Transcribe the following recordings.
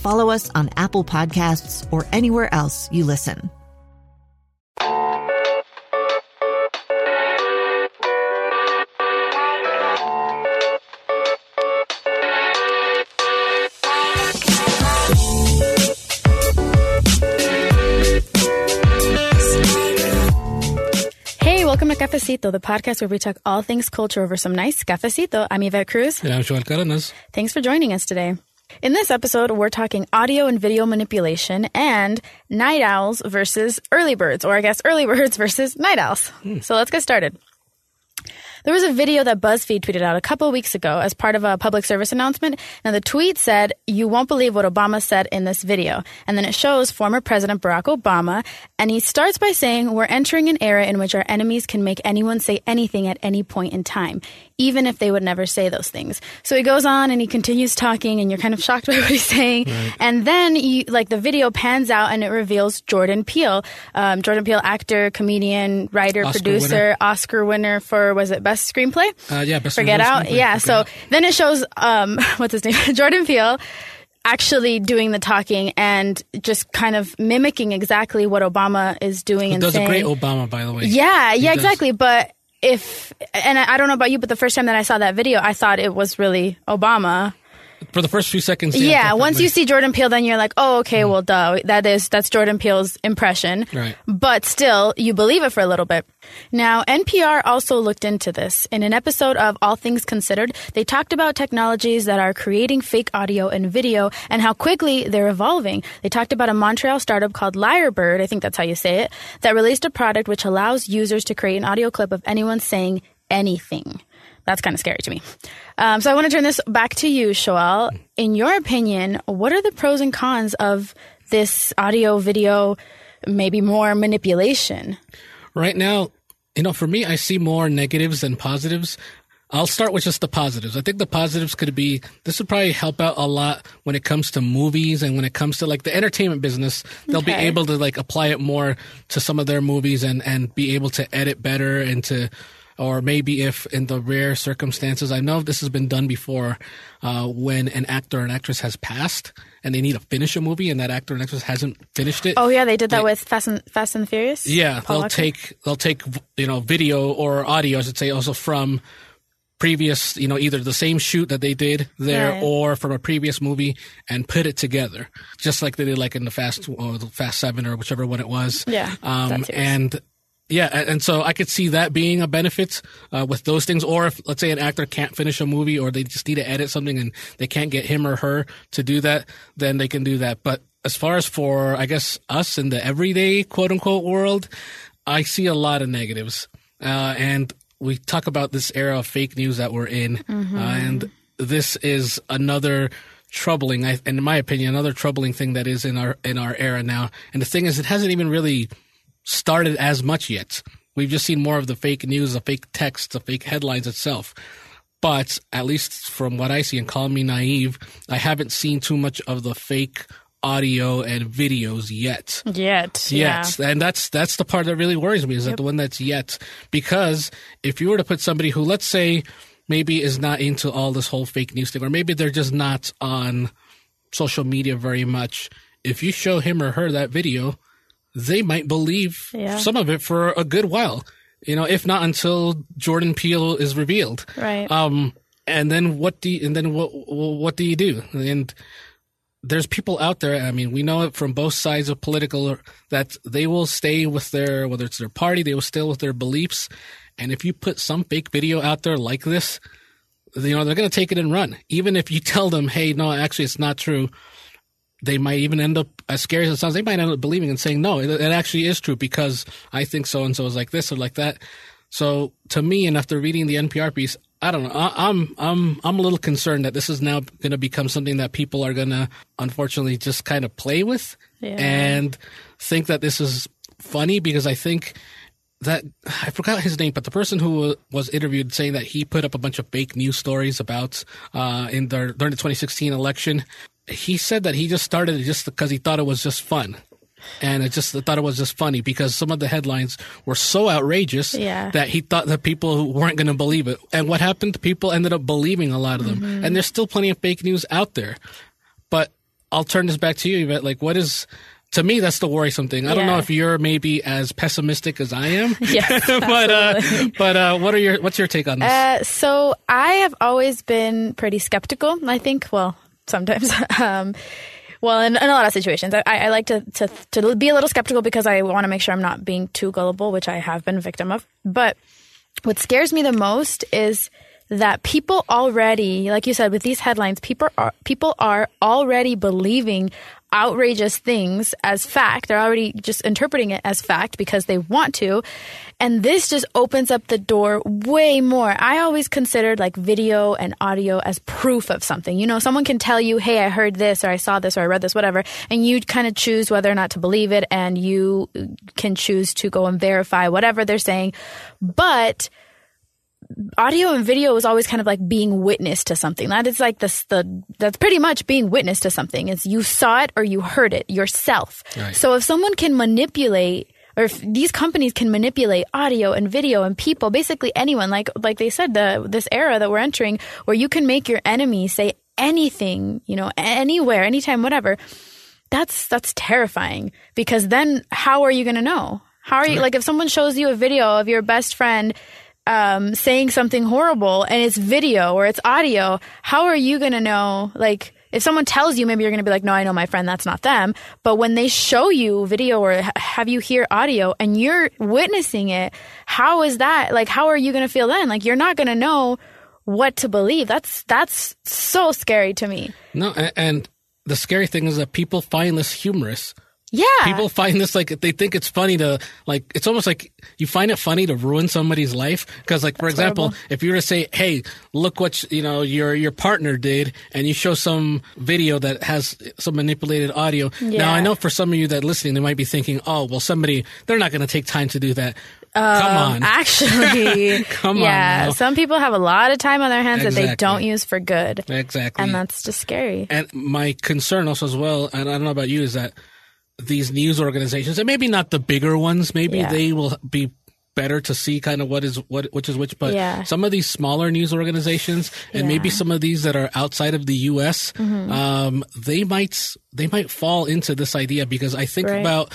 follow us on Apple Podcasts, or anywhere else you listen. Hey, welcome to Cafecito, the podcast where we talk all things culture over some nice cafecito. I'm Yvette Cruz. Yeah, I'm Xoel Cardenas. Thanks for joining us today. In this episode, we're talking audio and video manipulation and night owls versus early birds, or I guess early birds versus night owls. Hmm. So let's get started. There was a video that BuzzFeed tweeted out a couple weeks ago as part of a public service announcement. Now, the tweet said, You won't believe what Obama said in this video. And then it shows former President Barack Obama. And he starts by saying, We're entering an era in which our enemies can make anyone say anything at any point in time, even if they would never say those things. So he goes on and he continues talking, and you're kind of shocked by what he's saying. And then, you, like, the video pans out and it reveals Jordan Peele. Um, Jordan Peele, actor, comedian, writer, Oscar producer, winner. Oscar winner for, was it Best Screenplay? Uh, yeah, best For Get Out. screenplay, Yeah. So Out. then it shows um, what's his name, Jordan Peele, actually doing the talking and just kind of mimicking exactly what Obama is doing He and does saying. a great Obama, by the way. yeah, He yeah, does. exactly. But if and I I don't know about you, but the first time that I saw that video, I thought it was really Obama. For the first few seconds. Yeah, once you see Jordan Peele, then you're like, oh, okay, hmm. well, duh, that is that's Jordan Peele's impression. Right. But still, you believe it for a little bit. Now, NPR also looked into this in an episode of All Things Considered. They talked about technologies that are creating fake audio and video and how quickly they're evolving. They talked about a Montreal startup called Lyrebird, I think that's how you say it, that released a product which allows users to create an audio clip of anyone saying anything. That's kind of scary to me. Um, so I want to turn this back to you, Xoel. In your opinion, what are the pros and cons of this audio, video, maybe more manipulation? Right now, you know, for me, I see more negatives than positives. I'll start with just the positives. I think the positives could be this would probably help out a lot when it comes to movies and when it comes to like the entertainment business. They'll be able to like apply it more to some of their movies and and be able to edit better and to or maybe if in the rare circumstances, I know this has been done before, uh, when an actor or an actress has passed and they need to finish a movie and that actor and actress hasn't finished it. Oh yeah, they did that Like- with Fast and Fast and Furious. Yeah, Paul they'll Walker? take they'll take you know video or audio, I should say, also from previous you know either the same shoot that they did there Right. or from a previous movie and put it together, just like they did like in the Fast or the Fast Seven or whichever one it was. Yeah, um, and. Yeah, and so I could see that being a benefit uh, with those things. Or if, let's say, an actor can't finish a movie, or they just need to edit something, and they can't get him or her to do that, then they can do that. But as far as for, I guess, us in the everyday quote unquote world, I see a lot of negatives. Uh, and we talk about this era of fake news that we're in, uh, and this is another troubling, and in my opinion, another troubling thing that is in our in our era now. And the thing is, it hasn't even really started as much yet. We've just seen more of the fake news, the fake text, the fake headlines itself. But at least from what I see, and call me naive, I haven't seen too much of the fake audio and videos yet. Yet, yeah. And that's that's the part that really worries me is that the one that's yet. Because if you were to put somebody who, let's say, maybe is not into all this whole fake news thing, or maybe they're just not on social media very much, if you show him or her that video, they might believe Yeah. some of it for a good while. You know, if not until Jordan Peele is revealed. Right. Um, and then what do you, and then what what do you do? And there's people out there. I mean, we know it from both sides of political that they will stay with their whether it's their party, they will stay with their beliefs. And if you put some fake video out there like this, you know they're going to take it and run. Even if you tell them, "Hey, no, actually, it's not true." They might even end up, as scary as it sounds, they might end up believing and saying, "No, it, it actually is true because I think so and so is like this or like that." So to me, and after reading the NPR piece, I don't know. I, I'm I'm I'm a little concerned that this is now going to become something that people are going to unfortunately just kind of play with Yeah. and think that this is funny because I think that I forgot his name, but the person who was interviewed saying that he put up a bunch of fake news stories about uh, in their, during the 2016 election. He said that he just started it just because he thought it was just fun. And it just thought it was just funny because some of the headlines were so outrageous Yeah. that he thought that people weren't going to believe it. And what happened? People ended up believing a lot of them. Mm-hmm. And there's still plenty of fake news out there. But I'll turn this back to you, Yvette. Like, what is to me that's the worrisome thing. I don't know if you're maybe as pessimistic as I am. Yes, but uh, but uh, what are your what's your take on this? Uh, so I have always been pretty skeptical. I think, well, sometimes. um, well, in, in a lot of situations, I, I like to, to to be a little skeptical because I want to make sure I'm not being too gullible, which I have been a victim of. But what scares me the most is that people already, like you said, with these headlines, people are people are already believing outrageous things as fact. They're already just interpreting it as fact because they want to. And this just opens up the door way more. I always considered like video and audio as proof of something. You know, someone can tell you, hey, I heard this or I saw this or I read this, whatever. And you kind of choose whether or not to believe it and you can choose to go and verify whatever they're saying. But audio and video is always kind of like being witness to something. That is like this the that's pretty much being witness to something. Is you saw it or you heard it yourself. Right. So if someone can manipulate or if these companies can manipulate audio and video and people, basically anyone, like like they said, the this era that we're entering where you can make your enemy say anything, you know, anywhere, anytime, whatever. That's that's terrifying because then how are you going to know? How are you like if someone shows you a video of your best friend um, saying something horrible and it's video or it's audio, how are you going to know? Like, if someone tells you, maybe you're going to be like, no, I know my friend, that's not them. But when they show you video or have you hear audio and you're witnessing it, how is that? Like, how are you going to feel then? Like, you're not going to know what to believe. That's, that's so scary to me. no, and the scary thing is that people find this humorous. Yeah. People find this like they think it's funny to like it's almost like you find it funny to ruin somebody's life because like for example if you were to say hey look what you know your your partner did and you show some video that has some manipulated audio now I know for some of you that listening they might be thinking oh well somebody they're not going to take time to do that come on Um, Actually, Come on yeah. now. Some people have a lot of time on their hands that they don't use for good. exactly And that's just scary. And my concern also as well, and I don't know about you, is that these news organizations, and maybe not the bigger ones, maybe Yeah. they will be better to see kind of what is what which is which but Yeah. some of these smaller news organizations and maybe Yeah. Mm-hmm. some of these that are outside of the US um, they might they might fall into this idea because I think Right. about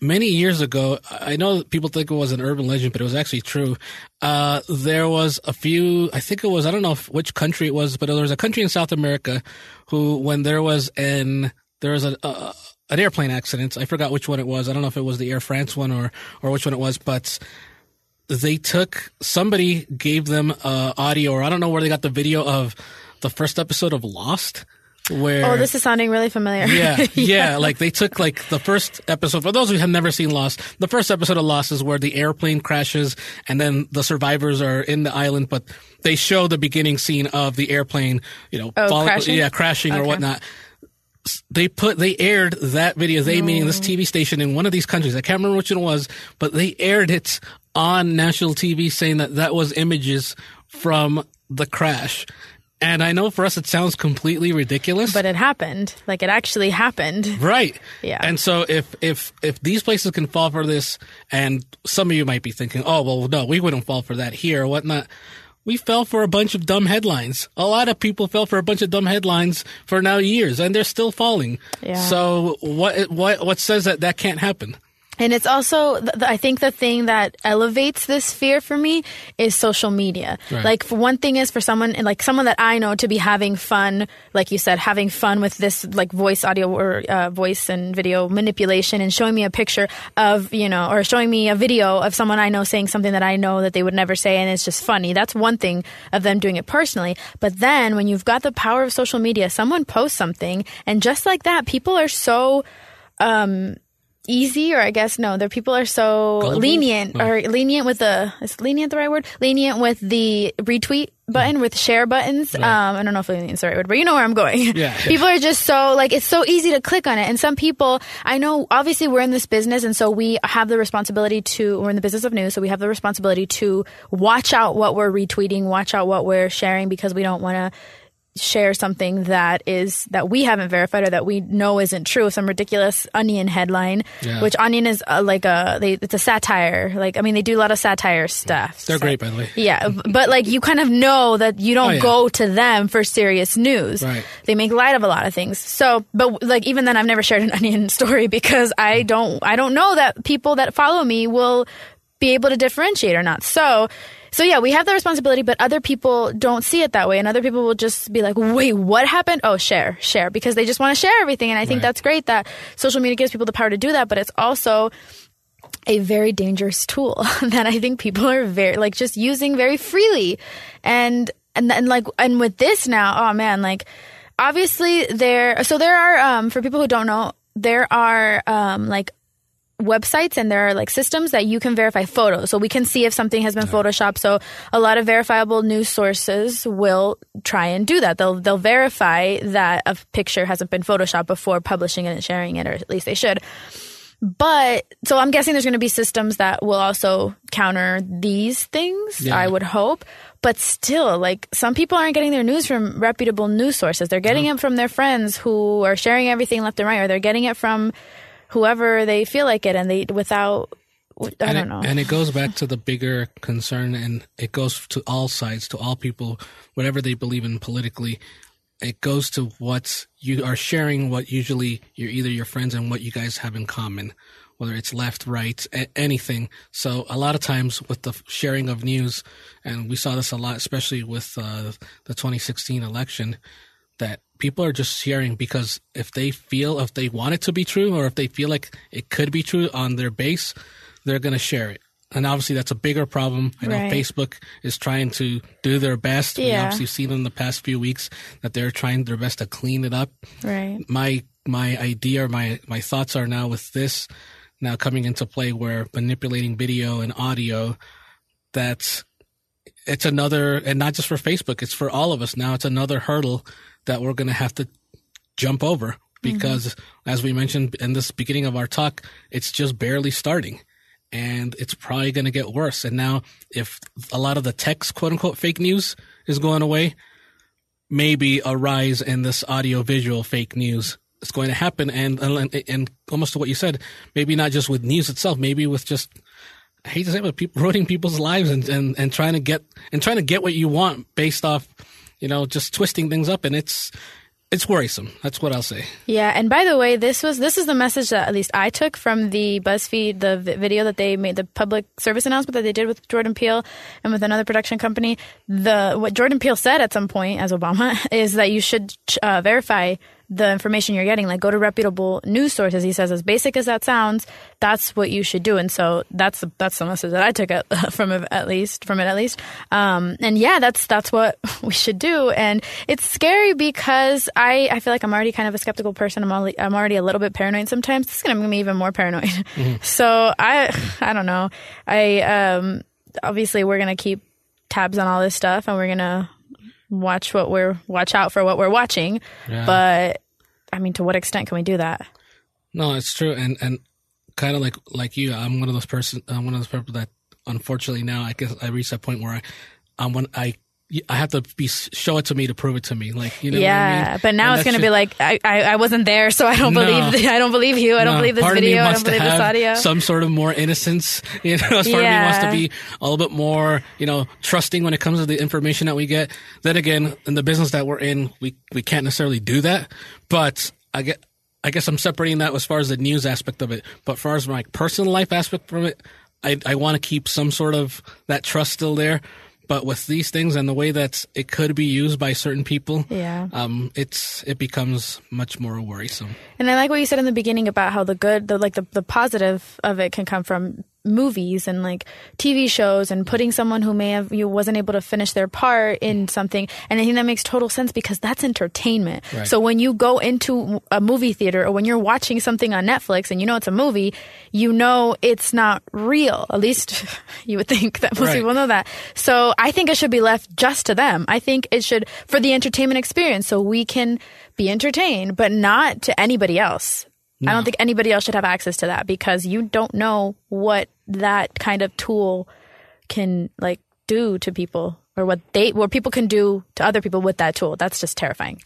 many years ago I know people think it was an urban legend but it was actually true uh, there was a few I think it was I don't know if, which country it was but there was a country in South America who when there was an there was a, a an airplane accident. I forgot which one it was. I don't know if it was the Air France one or or which one it was, but they took somebody gave them uh, audio or I don't know where they got the video of the first episode of Lost. Where Oh, this is sounding really familiar. yeah, yeah, like they took like the first episode. For those who have never seen Lost, the first episode of Lost is where the airplane crashes and then the survivors are in the island, but they show the beginning scene of the airplane, you know, Oh, crashing? yeah, crashing or whatnot. They put they aired that video. They meaning this TV station in one of these countries. I can't remember which one it was, but they aired it on national TV, saying that that was images from the crash. And I know for us it sounds completely ridiculous, But it happened. Like it actually happened. Right. Yeah. And so if if if these places can fall for this, and some of you might be thinking, oh well, no, we wouldn't fall for that here or whatnot. We fell for a bunch of dumb headlines. A lot of people fell for a bunch of dumb headlines for now years, and they're still falling. Yeah. So what what what says that that can't happen? And it's also, I think the thing that elevates this fear for me is social media. Right. Like, for one thing is for someone, like someone that I know to be having fun, like you said, having fun with this, like voice, audio, or uh, voice and video manipulation and showing me a picture of, you know, or showing me a video of someone I know saying something that I know that they would never say and it's just funny. That's one thing of them doing it personally. But then when you've got the power of social media, someone posts something and just like that, people are so, um, easy or I guess no, their people are so lenient or lenient with the is lenient the right word? Lenient with the retweet button with share buttons. Um I don't know if lenient's the right word, but you know where I'm going. Yeah. people are just so like it's so easy to click on it. And some people I know obviously we're in this business and so we have the responsibility to we're in the business of news, so we have the responsibility to watch out what we're retweeting, watch out what we're sharing because we don't want to share something that is that we haven't verified or that we know isn't true some ridiculous onion headline Yeah. which onion is uh, like a they, it's a satire like i mean they do a lot of satire stuff They're great, by the way. yeah but like you kind of know that you don't Oh, yeah. go to them for serious news Right. they make light of a lot of things so but like even then i've never shared an onion story because i don't i don't know that people that follow me will be able to differentiate or not so so yeah, we have the responsibility, but other people don't see it that way, and other people will just be like, "Wait, what happened? Oh, share, share," because they just want to share everything. And I think Right. that's great that social media gives people the power to do that, but it's also a very dangerous tool that I think people are very like just using very freely, and and then like and with this now, oh man, like obviously there. So there are um for people who don't know, there are um like websites and there are like systems that you can verify photos. So we can see if something has been photoshopped. So a lot of verifiable news sources will try and do that. They'll they'll verify that a picture hasn't been photoshopped before publishing it and sharing it, or at least they should. But so I'm guessing there's going to be systems that will also counter these things. Yeah. I would hope. But still, like some people aren't getting their news from reputable news sources. They're getting it from their friends who are sharing everything left and right, or they're getting it from whoever they feel like it, and they without. I and don't it, know. And it goes back to the bigger concern, and it goes to all sides, to all people, whatever they believe in politically. It goes to what you are sharing, what usually you're either your friends and what you guys have in common, whether it's left, right, a- anything. So a lot of times with the sharing of news, and we saw this a lot, especially with uh, the 2016 election, that people are just sharing because if they feel if they want it to be true or if they feel like it could be true on their base, they're going to share it. And obviously, that's a bigger problem. I know Right. Facebook is trying to do their best. We obviously seen in the past few weeks that they're trying their best to clean it up. right. My my idea or my my thoughts are now with this now coming into play where manipulating video and audio that's it's another and not just for Facebook, it's for all of us now. It's another hurdle that we're going to have to jump over because mm-hmm. as we mentioned in this beginning of our talk, it's just barely starting and it's probably going to get worse. And now if a lot of the text quote unquote fake news is going away, maybe a rise in this audio visual fake news is going to happen and, and and almost to what you said maybe not just with news itself maybe with just I hate to say it, but people ruining people's lives and, and, and trying to get and trying to get what you want based off, you know, just twisting things up and it's it's worrisome. That's what I'll say. Yeah, and by the way, this was this is the message that at least I took from the BuzzFeed the vi- video that they made the public service announcement that they did with Jordan Peele and with another production company. The what Jordan Peele said at some point as Obama is that you should uh, verify the information you're getting. Like go to reputable news sources. He says, as basic as that sounds, that's what you should do. And so that's the, that's the message that I took at, from it at least from it at least. Um, and yeah, that's that's what we should do. And it's scary because I I feel like I'm already kind of a skeptical person. I'm already, I'm already a little bit paranoid sometimes. This is gonna make me even more paranoid. So I I don't know. I um obviously we're gonna keep tabs on all this stuff and we're gonna watch what we're watch out for what we're watching. Yeah. But I mean, to what extent can we do that? No, it's true, and and kind of like like you, I'm one of those person. I'm one of those people that unfortunately now I guess I reached that point where I, I'm when I. I have to be show it to me to prove it to me, like you know. what I yeah, mean? but now And it's gonna be like I, I I wasn't there, so I don't No. believe I don't believe you. I don't No, believe this part of me video. I don't believe this audio. Some sort of more innocence, you know. Part of me wants to be a little bit more, you know, trusting when it comes to the information that we get. Then again, in the business that we're in, we we can't necessarily do that. But I get, I guess I'm separating that as far as the news aspect of it. But as far as my personal life aspect from it, I, I want to keep some sort of that trust still there. But with these things and the way that it could be used by certain people, Yeah. um, it's it becomes much more worrisome. And I like what you said in the beginning about how the good, the like the, the positive of it can come from movies and like TV shows and putting someone who may have you wasn't able to finish their part in something. And I think that makes total sense because that's entertainment. Right. So when you go into a movie theater or when you're watching something on Netflix and you know it's a movie, you know it's not real. At least you would think that most Right. people know that. So I think it should be left just to them. I think it should for the entertainment experience so we can be entertained, but not to anybody else. I don't think anybody else should have access to that because you don't know what that kind of tool can like do to people or what they what people can do to other people with that tool. That's just terrifying.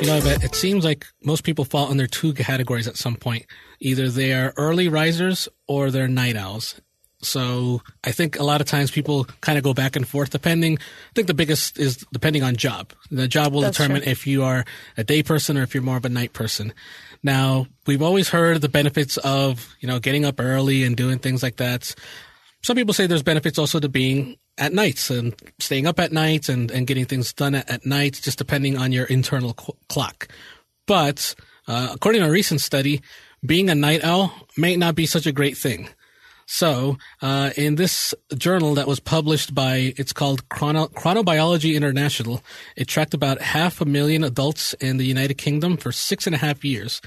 You know, but it seems like most people fall under two categories at some point. Either they are early risers or they're night owls. So I think a lot of times people kind of go back and forth depending. I think the biggest is depending on job. The job will That's determine true. if you are a day person or if you're more of a night person. Now, we've always heard the benefits of, you know, getting up early and doing things like that. Some people say there's benefits also to being at nights and staying up at nights and, and getting things done at, at night, just depending on your internal qu- clock. But uh, according to a recent study, being a night owl may not be such a great thing. So, uh, in this journal that was published by, it's called Chrono, Chronobiology International, it tracked about half a million adults in the United Kingdom for six and a half years.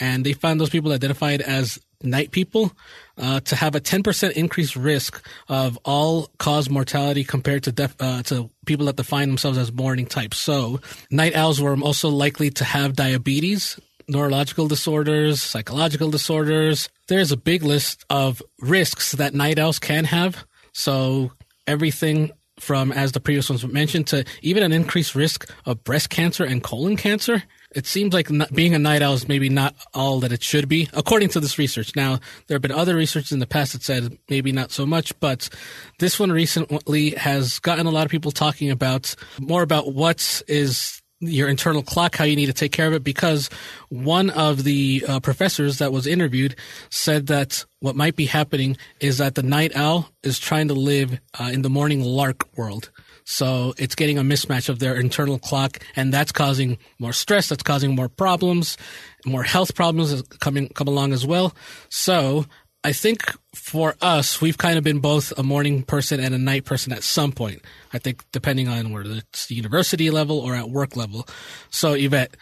And they found those people identified as night people uh, to have a 10% increased risk of all cause mortality compared to def- uh, to people that define themselves as morning types. So, night owls were also likely to have diabetes, neurological disorders, psychological disorders. There's a big list of risks that night owls can have. So everything from, as the previous ones mentioned, to even an increased risk of breast cancer and colon cancer. It seems like not, being a night owl is maybe not all that it should be, according to this research. Now, there have been other research in the past that said maybe not so much, but this one recently has gotten a lot of people talking about more about what is your internal clock, how you need to take care of it, because one of the uh, professors that was interviewed said that what might be happening is that the night owl is trying to live uh, in the morning lark world. So it's getting a mismatch of their internal clock, and that's causing more stress. That's causing more problems, more health problems coming come along as well. So I think for us, we've kind of been both a morning person and a night person at some point. I think depending on whether it's the university level or at work level. So Yvette,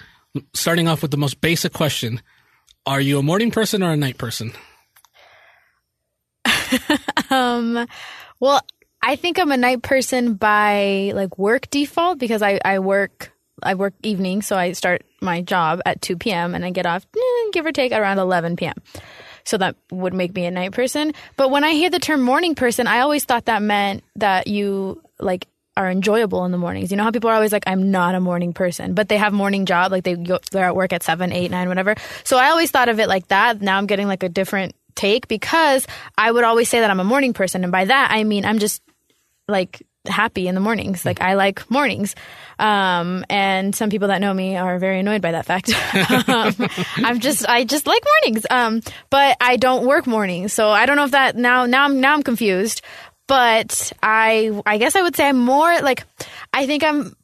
starting off with the most basic question, are you a morning person or a night person? Um, well, I think I'm a night person by like work default because I, I work I work evening, so I start my job at 2 p.m. and I get off, eh, give or take, around 11 p.m. So that would make me a night person. But when I hear the term morning person, I always thought that meant that you like are enjoyable in the mornings. You know how people are always like, I'm not a morning person, but they have morning job, like they go, they're at work at seven, eight, nine, whatever. So I always thought of it like that. Now I'm getting like a different take because I would always say that I'm a morning person, and by that I mean I'm just like happy in the mornings. Like I like mornings. Um, and some people that know me are very annoyed by that fact. um, I'm just, I just like mornings. Um, but I don't work mornings. So I don't know if that now, now I'm, now I'm confused, but I, I guess I would say I'm more like, I think I'm,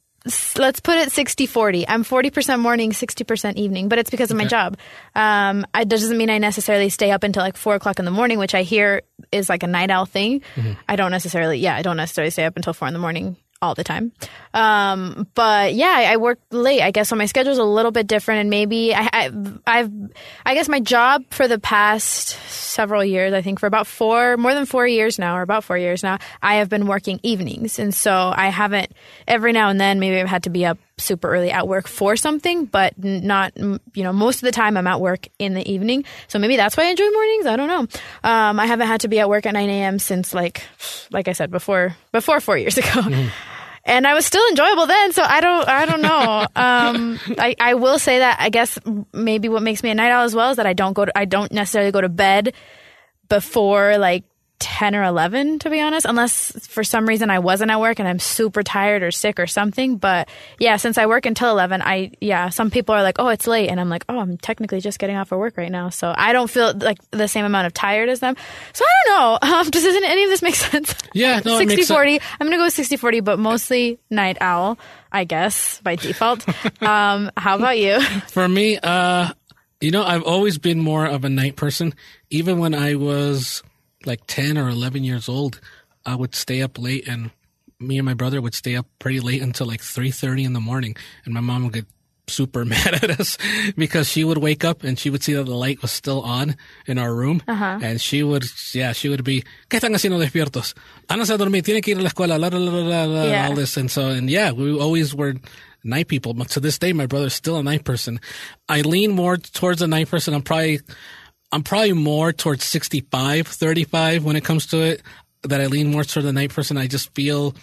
let's put it 60 40 i'm 40% morning 60% evening but it's because of my job um, I, that doesn't mean i necessarily stay up until like 4 o'clock in the morning which i hear is like a night owl thing i don't necessarily yeah i don't necessarily stay up until 4 in the morning all the time. Um, but yeah I, I work late. I guess so my schedule's a little bit different and maybe I, I, i've i guess my job for the past several years i think for about four more than four years now or about four years now i have been working evenings. And so i haven't every now and then maybe i've had to be up super early at work for something but not you know most of the time i'm at work in the evening so maybe that's why i enjoy mornings i don't know um, i haven't had to be at work at 9 a.m since like like i said before before four years ago and I was still enjoyable then. So I don't, I don't know. um, I, I will say that I guess maybe what makes me a night owl as well is that I don't go to, I don't necessarily go to bed before like 10 or 11 to be honest unless for some reason i wasn't at work and i'm super tired or sick or something. But yeah since i work until 11 i yeah some people are like oh it's late. And i'm like oh i'm technically just getting off of work right now. So i don't feel like the same amount of tired as them. So i don't know. Um, does any of this make sense? Yeah, no, 60 makes sense. 40 i'm gonna go 60 40 but mostly night owl i guess by default. Um, how about you? For me, uh, you know, I've always been more of a night person. Even when I was like 10 or 11 years old, I would stay up late and me and my brother would stay up pretty late until like 3.30 in the morning. And my mom would get super mad at us because she would wake up and she would see that the light was still on in our room. Uh-huh. And she would, yeah, she would be, ¿qué están haciendo despiertos? Ah, Háganse a dormir, tienen que ir a la escuela, la, la, la, la, la, Yeah. all this. And so, and yeah, we always were night people. But to this day, my brother's still a night person. I lean more towards a night person. I'm probably, I'm probably more towards 65, 35 when it comes to it. That I lean more toward the night person. I just feel,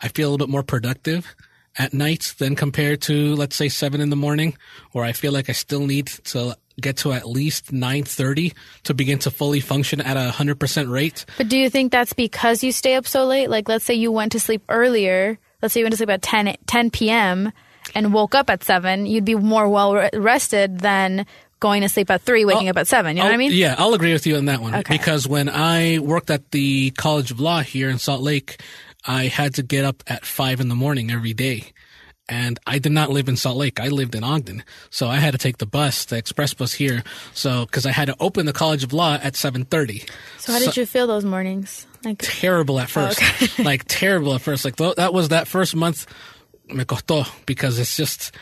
I feel a little bit more productive at night than compared to, let's say, seven in the morning, where I feel like I still need to get to at least 9.30 to begin to fully function at a 100% rate. But do you think that's because you stay up so late? Like, let's say you went to sleep earlier. Let's say you went to sleep at 10, 10 p.m. and woke up at 7. You'd be more well rested than going to sleep at 3, waking I'll- up at 7. You know what I mean? Yeah, I'll agree with you on that one. Okay. Because when I worked at the College of Law here in Salt Lake, I had to get up at five in the morning every day. And I did not live in Salt Lake. I lived in Ogden. So I had to take the bus, the express bus here. So, cause I had to open the College of Law at 730. So, how did you feel those mornings? Like, terrible at oh, first. like terrible at first. Like th- that was that first month me costó because it's just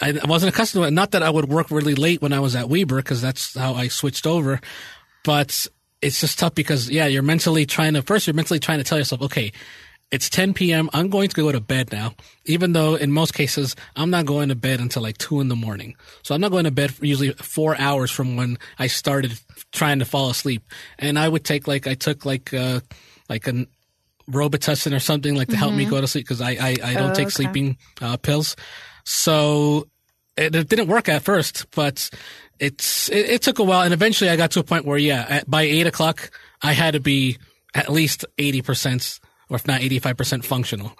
I wasn't accustomed to it. Not that I would work really late when I was at Weber because that's how I switched over, but it's just tough because yeah, you're mentally trying to first you're mentally trying to tell yourself, okay, it's 10 p.m. I'm going to go to bed now. Even though in most cases I'm not going to bed until like two in the morning. So I'm not going to bed for usually four hours from when I started trying to fall asleep. And I would take like I took like uh like an Robitussin or something like to help me go to sleep because I I, I don't take sleeping uh, pills. So it, it didn't work at first, but it's it, it took a while, and eventually I got to a point where yeah, at, by eight o'clock I had to be at least eighty percent, or if not eighty five percent, functional.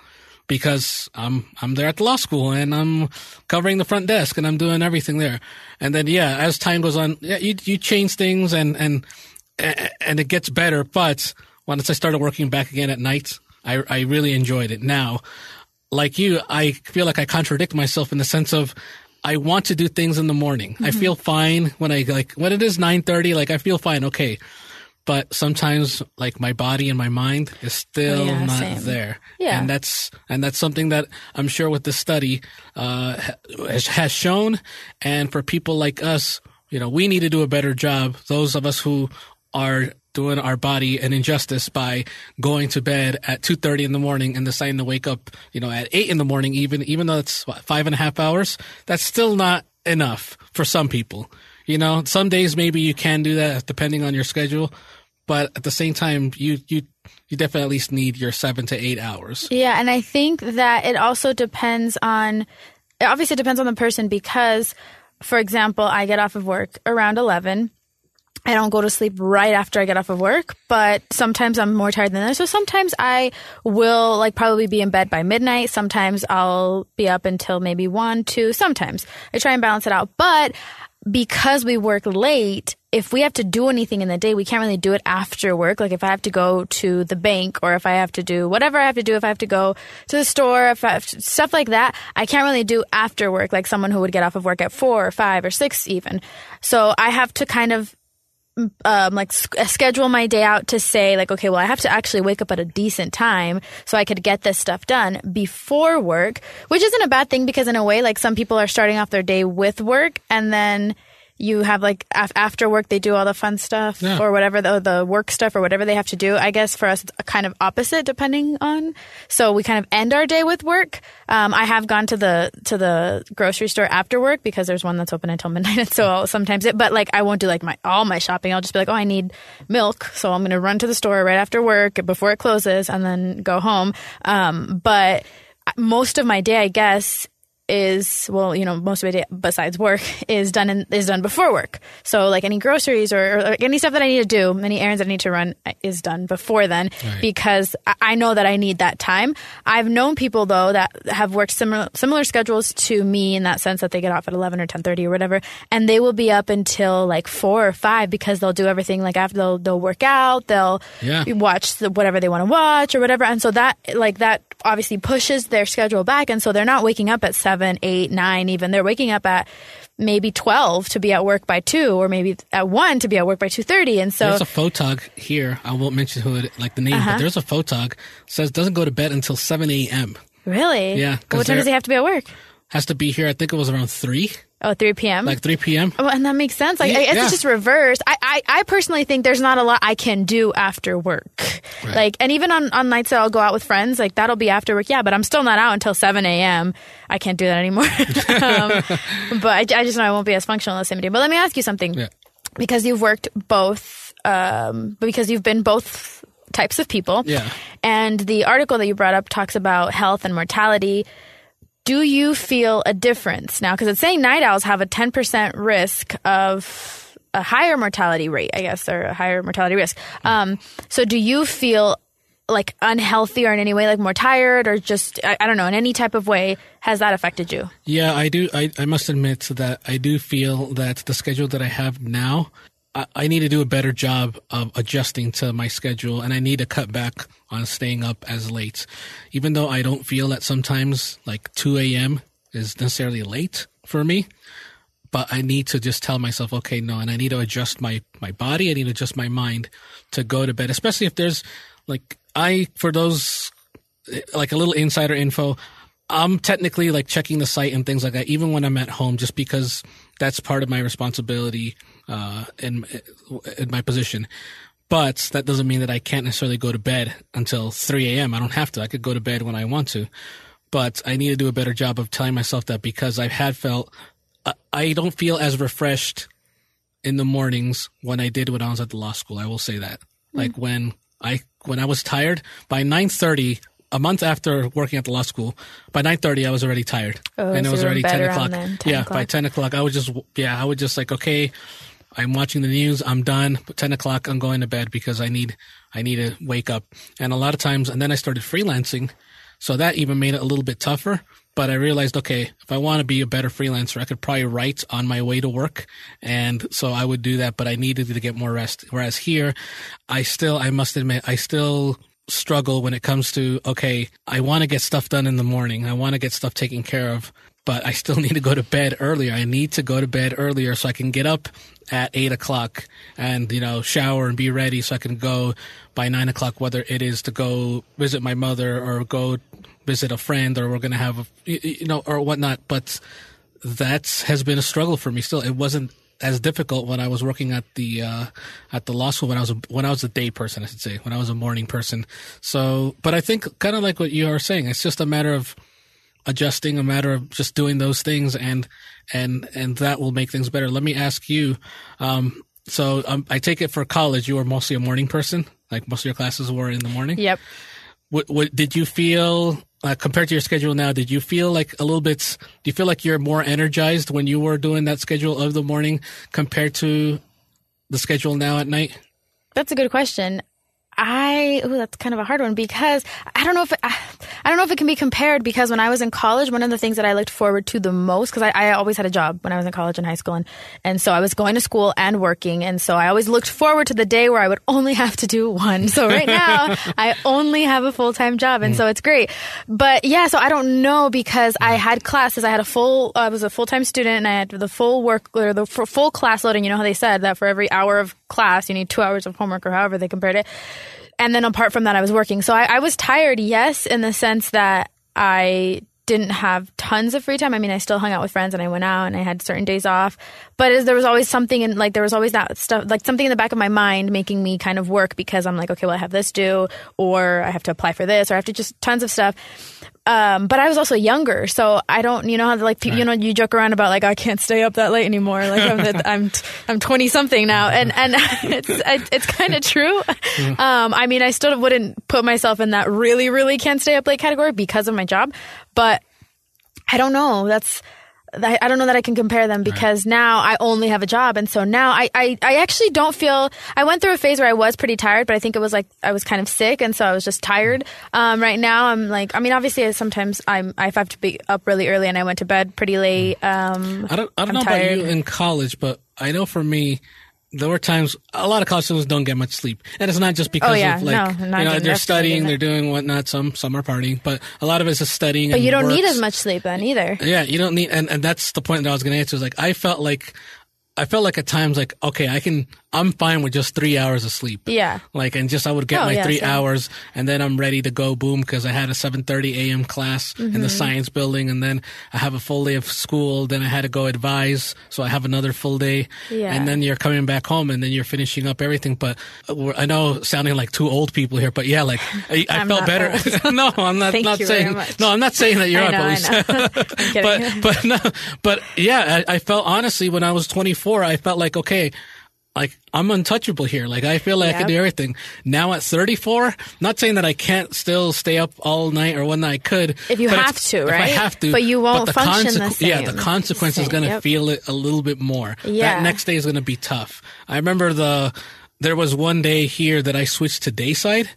Because I'm I'm there at the law school and I'm covering the front desk and I'm doing everything there, and then yeah, as time goes on, yeah, you you change things and and and it gets better. But once I started working back again at night, I I really enjoyed it. Now, like you, I feel like I contradict myself in the sense of I want to do things in the morning. I feel fine when I like when it is nine thirty. Like I feel fine, okay. But sometimes, like my body and my mind is still Yeah, not same. there, Yeah. and that's and that's something that I'm sure with the study uh, has, has shown. And for people like us, you know, we need to do a better job. Those of us who are doing our body an injustice by going to bed at 2.30 in the morning and deciding to wake up you know at 8 in the morning even even though it's what, five and a half hours that's still not enough for some people you know some days maybe you can do that depending on your schedule but at the same time you you you definitely at least need your seven to eight hours Yeah, and I think that it also depends on it obviously depends on the person because for example, I get off of work around 11. I don't go to sleep right after I get off of work, but sometimes I'm more tired than that. So sometimes I will like probably be in bed by midnight. Sometimes I'll be up until maybe 1, 2. Sometimes I try and balance it out. But because we work late, if we have to do anything in the day, we can't really do it after work. Like if I have to go to the bank or if I have to do whatever I have to do, if I have to go to the store, if I have to, stuff like that, I can't really do after work like someone who would get off of work at four or five or six even. So I have to kind of um, like schedule my day out to say like okay well i have to actually wake up at a decent time so i could get this stuff done before work which isn't a bad thing because in a way like some people are starting off their day with work and then you have like af- after work they do all the fun stuff Yeah. or whatever the, the work stuff or whatever they have to do. I guess for us it's kind of opposite depending on. So we kind of end our day with work. Um, i have gone to the to the grocery store after work because there's one that's open until midnight and so I'll sometimes it but like i won't do like my all my shopping. I'll just be like oh i need milk so i'm going to run to the store right after work before it closes and then go home. Um, but most of my day i guess is well, you know, most of my day besides work is done in, is done before work. So like any groceries or, or any stuff that I need to do, any errands that I need to run uh, is done before then Right. because I- I know that I need that time. I've known people though that have worked similar similar schedules to me in that sense that they get off at eleven or ten thirty or whatever, and they will be up until like four or five because they'll do everything like after they'll they'll work out, they'll Yeah. watch the, whatever they want to watch or whatever, and so that like that obviously pushes their schedule back, and so they're not waking up at seven, eight, nine, even they're waking up at maybe twelve to be at work by two, or maybe at one to be at work by two thirty, and so There's a photog here. I won't mention who it, like the name, Uh-huh. but there's a photog says doesn't go to bed until 7 a.m. really, yeah What time does he have to be at work? Has to be here. I think it was around three, Oh, 3 p.m. like 3 p.m. Well, and that makes sense. Like, I guess Yeah. it's just reversed. I, I, I personally think there's not a lot I can do after work. Like, and even on, on nights that I'll go out with friends, like that'll be after work. Yeah, but I'm still not out until 7 a.m. I can't do that anymore. um, but I, I just know I won't be as functional as somebody. But let me ask you something. Yeah. Because you've worked both, um, because you've been both types of people. Yeah. And the article that you brought up talks about health and mortality do you feel a difference now? Because it's saying night owls have a 10% risk of a higher mortality rate, I guess, or a higher mortality risk. Um, so do you feel like unhealthy or in any way, like more tired or just, I, I don't know, in any type of way, has that affected you? Yeah, I do. I, I must admit that I do feel that the schedule that I have now, I, need to do a better job of adjusting to my schedule, and I need to cut back on staying up as late. Even though I don't feel that sometimes like 2 a.m. is necessarily late for me, but I need to just tell myself, okay, no, and I need to adjust my my body. I need to adjust my mind to go to bed, especially if there's like I for those like a little insider info. I'm technically like checking the site and things like that, even when I'm at home, just because that's part of my responsibility uh, in in my position. But that doesn't mean that I can't necessarily go to bed until 3 a.m. I don't have to. I could go to bed when I want to. But I need to do a better job of telling myself that because I've had felt I- I don't feel as refreshed in the mornings when I did when I was at the law school. I will say that. Like when I when I was tired by 9:30 a month after working at the law school, by 9:30 I was already tired, Oh, and it so was already 10 o'clock. then, 10 yeah, by 10 o'clock I was just yeah I was just like okay, I'm watching the news. I'm done. But 10 o'clock I'm going to bed because I need I need to wake up. And a lot of times, and then I started freelancing, so that even made it a little bit tougher. But I realized, okay, if I want to be a better freelancer, I could probably write on my way to work. And so I would do that, but I needed to get more rest. Whereas here, I still, I must admit, I still struggle when it comes to, okay, I want to get stuff done in the morning. I want to get stuff taken care of, but I still need to go to bed earlier. I need to go to bed earlier so I can get up at eight o'clock and, you know, shower and be ready so I can go by nine o'clock, whether it is to go visit my mother or go visit a friend or we're to have, a, you you know, or whatnot. But that has been a struggle for me still. It wasn't as difficult when I was working at the uh, at the law school when I was a, when I was a day person, I should say, when I was a morning person. So, but I think kind of like what you are saying, it's just a matter of adjusting, a matter of just doing those things, and and and that will make things better. Let me ask you. Um, so um, I take it for college, you were mostly a morning person, like most of your classes were in the morning. Yep. What, what did you feel uh, compared to your schedule now? Did you feel like a little bit? Do you feel like you're more energized when you were doing that schedule of the morning compared to the schedule now at night? That's a good question. I ooh, that's kind of a hard one because I don't know if it, I, I don't know if it can be compared because when I was in college, one of the things that I looked forward to the most because I, I always had a job when I was in college and high school and and so I was going to school and working and so I always looked forward to the day where I would only have to do one. So right now I only have a full time job and so it's great. But yeah, so I don't know because I had classes. I had a full. I was a full time student and I had the full work or the f- full class load. And you know how they said that for every hour of class you need two hours of homework or however they compared it and then apart from that, I was working. So I, I was tired, yes, in the sense that I didn't have tons of free time. I mean, I still hung out with friends and I went out and I had certain days off. But there was always something in, like, there was always that stuff, like something in the back of my mind making me kind of work because I'm like, okay, well, I have this due, or I have to apply for this, or I have to just tons of stuff. Um, but I was also younger, so I don't, you know, how like people, you know, you joke around about like I can't stay up that late anymore. Like I'm, I'm, I'm 20 something now, and and it's it's kind of true. Um, I mean, I still wouldn't put myself in that really, really can't stay up late category because of my job, but I don't know. That's I I don't know that I can compare them because now I only have a job, and so now I, I I actually don't feel. I went through a phase where I was pretty tired, but I think it was like I was kind of sick, and so I was just tired. Um, right now, I'm like, I mean, obviously, sometimes I'm I have to be up really early, and I went to bed pretty late. Um, I don't I don't I'm know tired. about you in college, but I know for me. There were times a lot of college students don't get much sleep, and it's not just because Oh, yeah. of like No, you know they're studying, they're doing whatnot. Some some are partying, but a lot of it is just studying. but you don't need as much sleep then either. Yeah, you don't need, and, and that's the point that I was going to answer. Is like I felt like, I felt like at times like okay, I can, I'm fine with just three hours of sleep. Yeah. like and just I would get Oh, my yeah, three same. hours, and then I'm ready to go. Boom, because I had a 7:30 a.m. class in Mm-hmm. the science building, and then I have a full day of school. Then I had to go advise, so I have another full day. Yeah. and then you're coming back home, and then you're finishing up everything. But uh, I know sounding like two old people here, but yeah, like I, I felt better. no, I'm not Thank not saying. No, I'm not saying that you're I up. I least. know. I'm but but no, but yeah, I, I felt honestly when I was 24, I felt like okay, like I'm untouchable here. Like I feel like I can do everything. Now at 34, not saying that I can't still stay up all night or when I could If you have to, if I have to, But you won't the function the Yeah, the consequence is going to yep. feel it a little bit more. Yeah. That next day is going to be tough. I remember the there was one day here that I switched to dayside.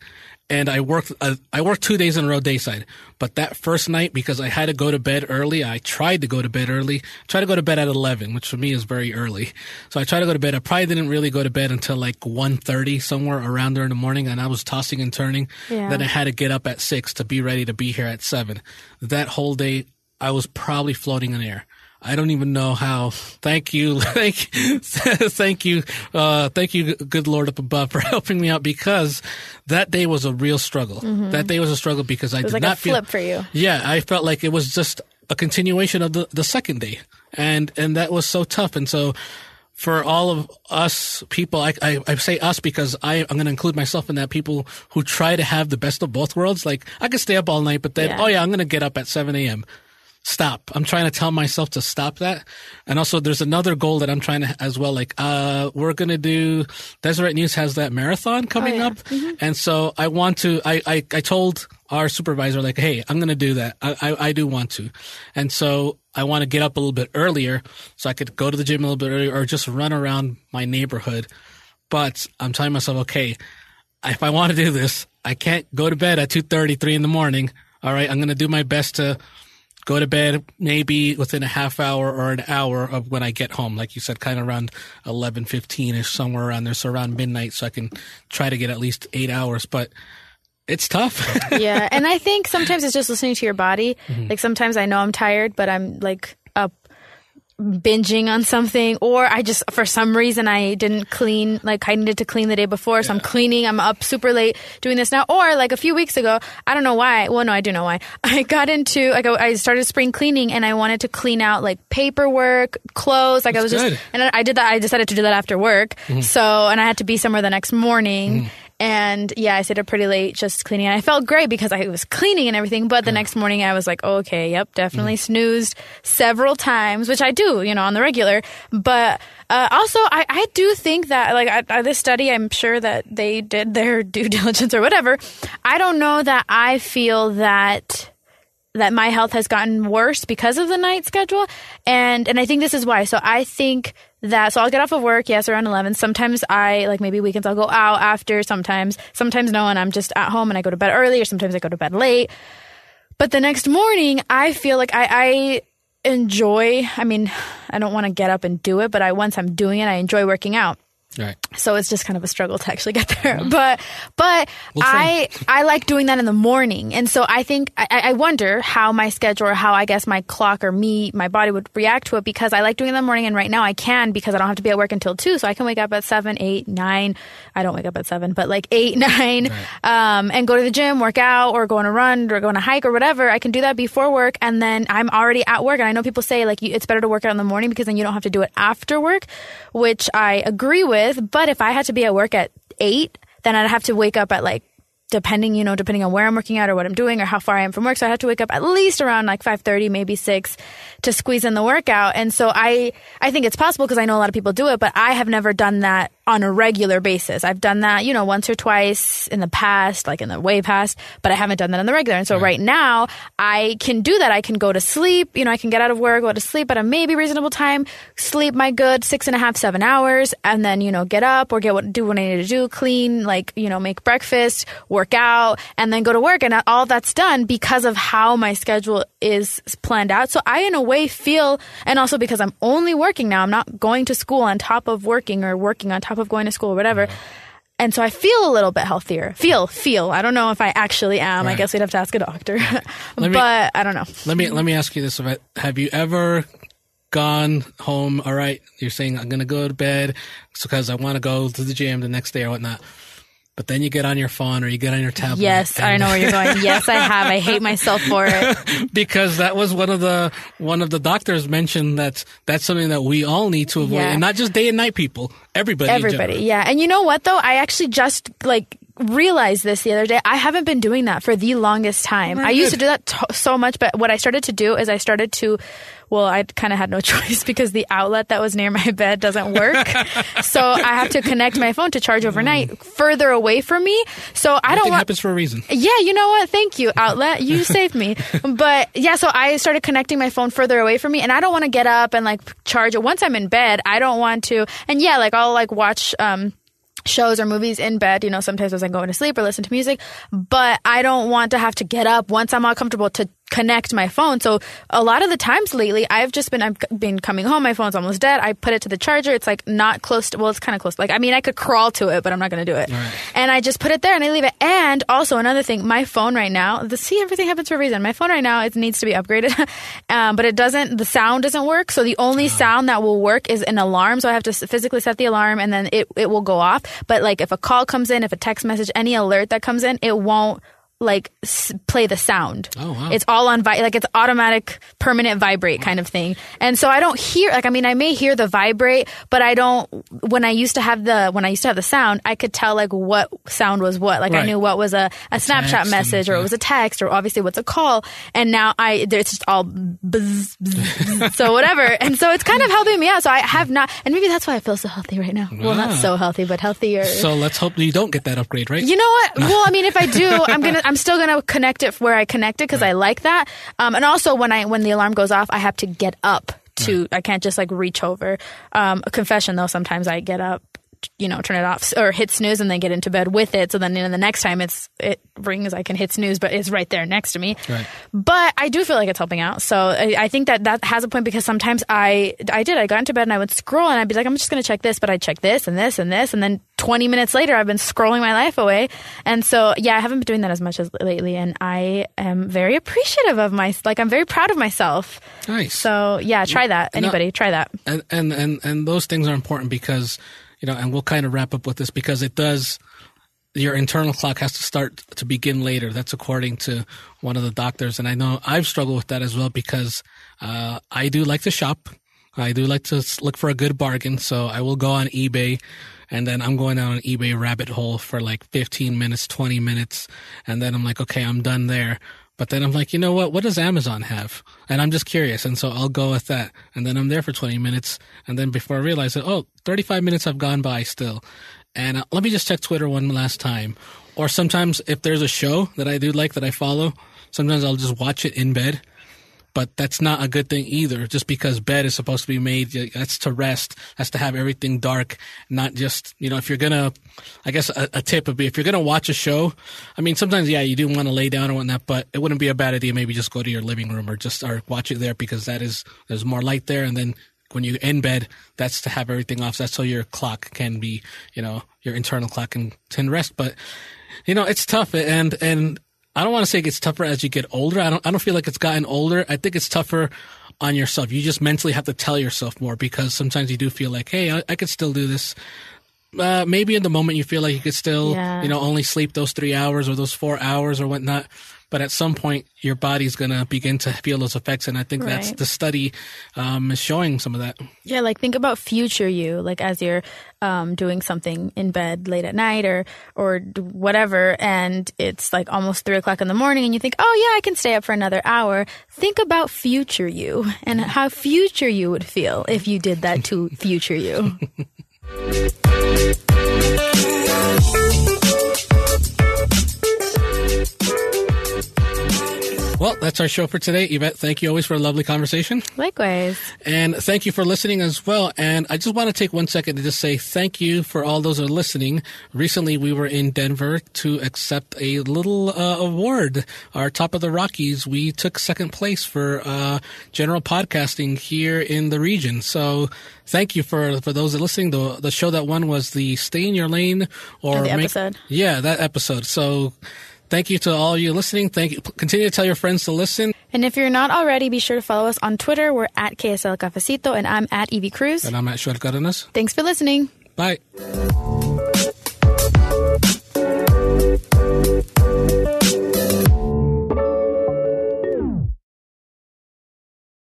And I worked, uh, I worked two days in a row dayside. But that first night, because I had to go to bed early, I tried to go to bed early. Tried to go to bed at 11, which for me is very early. So I tried to go to bed. I probably didn't really go to bed until like 1.30, somewhere around there in the morning. And I was tossing and turning. Yeah. Then I had to get up at 6 to be ready to be here at 7. That whole day, I was probably floating in air. I don't even know how. Thank you, thank, thank you, uh, thank you, good Lord up above, for helping me out because that day was a real struggle. That day was a struggle because I Mm-hmm. did like a not feel flip for you. Yeah, I felt like it was just a continuation of the the second day, and and that was so tough. And so, for all of us people, I I, I say us because I I'm going to include myself in that. People who try to have the best of both worlds, like I could stay up all night, but then Yeah. oh yeah, I'm going to get up at 7 a.m stop. I'm trying to tell myself to stop that. And also there's another goal that I'm trying to as well. Like, uh, we're going to do, Deseret News has that marathon coming yeah. up. And so I want to, I, I, I told our supervisor, like, Hey, I'm going to do that. I, I, I do want to. And so I want to get up a little bit earlier so I could go to the gym a little bit earlier or just run around my neighborhood. But I'm telling myself, okay, if I want to do this, I can't go to bed at 2.30, 3 in the morning. All right. I'm going to do my best to go to bed maybe within a half hour or an hour of when I get home. Like you said, kind of around 11, 15 ish, somewhere around there. So around midnight. So I can try to get at least eight hours, but it's tough. yeah, and I think sometimes it's just listening to your body. Mm-hmm. Like sometimes I know I'm tired, but I'm like binging on something or I just for some reason I didn't clean like I needed to clean the day before so I'm cleaning I'm up super late doing this now or like a few weeks ago I don't know why well no I do know why. I got into like I started spring cleaning and I wanted to clean out like paperwork clothes like I was That's just and I did that I decided to do that after work Mm-hmm. so and I had to be somewhere the next morning and yeah, I stayed up pretty late just cleaning. And I felt great because I was cleaning and everything. But the next morning, I was like, oh, okay, yep, definitely snoozed several times, which I do, you know, on the regular. But uh, also, I, I do think that, like, I, I, this study, I'm sure that they did their due diligence or whatever. I don't know that I feel that that my health has gotten worse because of the night schedule and and I think this is why. So I think that so I'll get off of work yes around 11. Sometimes I like maybe weekends I'll go out after sometimes sometimes no and I'm just at home and I go to bed early or sometimes I go to bed late. But the next morning I feel like I I enjoy I mean I don't want to get up and do it but I once I'm doing it I enjoy working out. Right. So it's just kind of a struggle to actually get there. But but Well, I I like doing that in the morning, and so I think I, I wonder how my schedule or how I guess my clock or me my body would react to it because I like doing it in the morning, and right now I can because I don't have to be at work until two, so I can wake up at seven, eight, nine. I don't wake up at seven, but like eight, nine, um, and go to the gym, work out, or go on a run, or go on a hike, or whatever. I can do that before work, and then I'm already at work. And I know people say like you, it's better to work out in the morning because then you don't have to do it after work, which I agree with. But if I had to be at work at eight, then I'd have to wake up at like depending, you know, depending on where I'm working out or what I'm doing or how far I am from work. So I have to wake up at least around like 5:30, maybe 6 to squeeze in the workout. And so I I think it's possible because I know a lot of people do it, but I have never done that on a regular basis. I've done that, you know, once or twice in the past, like in the way past, but I haven't done that on the regular. And so right, right now I can do that. I can go to sleep, you know, I can get out of work, go to sleep at a maybe reasonable time, sleep my good six and a half, seven hours, and then, you know, get up or get what do what I need to do, clean, like, you know, make breakfast, work out, and then go to work. And all that's done because of how my schedule is planned out. So I in a way feel and also because I'm only working now, I'm not going to school on top of working or working on top of going to school or whatever. And so I feel a little bit healthier. Feel, feel. I don't know if I actually am. Right. I guess we'd have to ask a doctor. but I don't know. Let me let me ask you this: Have you ever gone home? All right, you're saying I'm going to go to bed because I want to go to the gym the next day or whatnot. But then you get on your phone or you get on your tablet. Yes, I know where you're going. Yes, I have. I hate myself for it. because that was one of the one of the doctors mentioned that that's something that we all need to avoid, yeah. and not just day and night people. Everybody. Everybody. Yeah. And you know what though? I actually just like realized this the other day. I haven't been doing that for the longest time. I used to do that t- so much, but what I started to do is I started to well, I kind of had no choice because the outlet that was near my bed doesn't work. so I have to connect my phone to charge overnight mm. further away from me. So I don't want. happens for a reason. Yeah, you know what? Thank you, outlet. You saved me. But yeah, so I started connecting my phone further away from me, and I don't want to get up and like charge it once I'm in bed. I don't want to. And yeah, like I'll like watch. um shows or movies in bed, you know, sometimes as I'm going to sleep or listen to music, but I don't want to have to get up once I'm all comfortable to connect my phone. So a lot of the times lately, I've just been I've been coming home. My phone's almost dead. I put it to the charger. It's like not close to. Well, it's kind of close. Like I mean, I could crawl to it, but I'm not going to do it. Right. And I just put it there and I leave it. And also another thing, my phone right now. The see everything happens for a reason. My phone right now it needs to be upgraded, um, but it doesn't. The sound doesn't work. So the only oh. sound that will work is an alarm. So I have to physically set the alarm and then it it will go off. But like if a call comes in, if a text message, any alert that comes in, it won't like s- play the sound. Oh wow! It's all on vi- like it's automatic permanent vibrate kind of thing. And so I don't hear like I mean I may hear the vibrate, but I don't. When I used to have the when I used to have the sound, I could tell like what sound was what. Like right. I knew what was a, a Snapchat message or it was a text or obviously what's a call. And now I it's just all buzz, buzz, so whatever. And so it's kind of helping me out. So I have not, and maybe that's why I feel so healthy right now. Well, not ah. so healthy, but healthier. So let's hope you don't get that upgrade, right? You know what? Well, I mean, if I do, I'm gonna. I'm still going to connect it where I connect it because right. I like that. Um, and also when I when the alarm goes off, I have to get up to. Right. I can't just like reach over. Um, a confession though, sometimes I get up you know, turn it off or hit snooze and then get into bed with it. So then you know, the next time it's it rings, I can hit snooze, but it's right there next to me. Right. But I do feel like it's helping out. So I, I, think that that has a point because sometimes I I did I got into bed and I would scroll and I'd be like I'm just gonna check this, but I'd check this and this and this and then 20 minutes later I've been scrolling my life away. And so yeah, I haven't been doing that as much as lately, and I am very appreciative of my like I'm very proud of myself. Nice. So yeah, try that. Anybody, try that. And and and and those things are important because you know, and we'll kind of wrap up with this because it does. Your internal clock has to start to begin later. That's according to one of the doctors, and I know I've struggled with that as well because uh, I do like to shop. I do like to look for a good bargain, so I will go on eBay and then I'm going down an eBay rabbit hole for like 15 minutes, 20 minutes, and then I'm like, okay, I'm done there. But then I'm like, you know what? What does Amazon have? And I'm just curious. And so I'll go with that. And then I'm there for 20 minutes. And then before I realize it, oh, 35 minutes have gone by still. And uh, let me just check Twitter one last time. Or sometimes if there's a show that I do like that I follow, sometimes I'll just watch it in bed but that's not a good thing either. Just because bed is supposed to be made, that's to rest, that's to have everything dark, not just, you know, if you're gonna, I guess a, a tip would be if you're gonna watch a show, I mean, sometimes, yeah, you do want to lay down or whatnot, but it wouldn't be a bad idea maybe just go to your living room or just, or watch it there because that is, there's more light there and then when you're in bed, that's to have everything off. That's so your clock can be, you know, your internal clock can, can rest. But, you know, it's tough and, and I don't want to say it gets tougher as you get older. I don't, I don't feel like it's gotten older. I think it's tougher on yourself. You just mentally have to tell yourself more because sometimes you do feel like, hey, I, I could still do this. Uh, maybe in the moment you feel like you could still, yeah. you know, only sleep those three hours or those four hours or whatnot. But at some point your body's going to begin to feel those effects. And I think that's the study um, is showing some of that. Yeah, like think about future you, like as you're um, doing something in bed late at night or or whatever, and it's like almost three o'clock in the morning, and you think, oh yeah, I can stay up for another hour. Think about future you and how future you would feel if you did that to future you. Well, that's our show for today. Yvette, thank you always for a lovely conversation. Likewise. And thank you for listening as well. And I just want to take one second to just say thank you for all those who are listening. Recently, we were in Denver to accept a little uh, award, our Top of the Rockies. We took second place for uh, general podcasting here in the region. So thank you for, for those that are listening. The, the show that won was the Stay in Your Lane or Oh, the Make- episode. Yeah, that episode. So thank you to all you listening. Thank you. Continue to tell your friends to listen. And if you're not already, be sure to follow us on Twitter. We're at KSL Cafecito, and I'm at Evie Cruz. And I'm at Xoel Cardenas. Thanks for listening. Bye.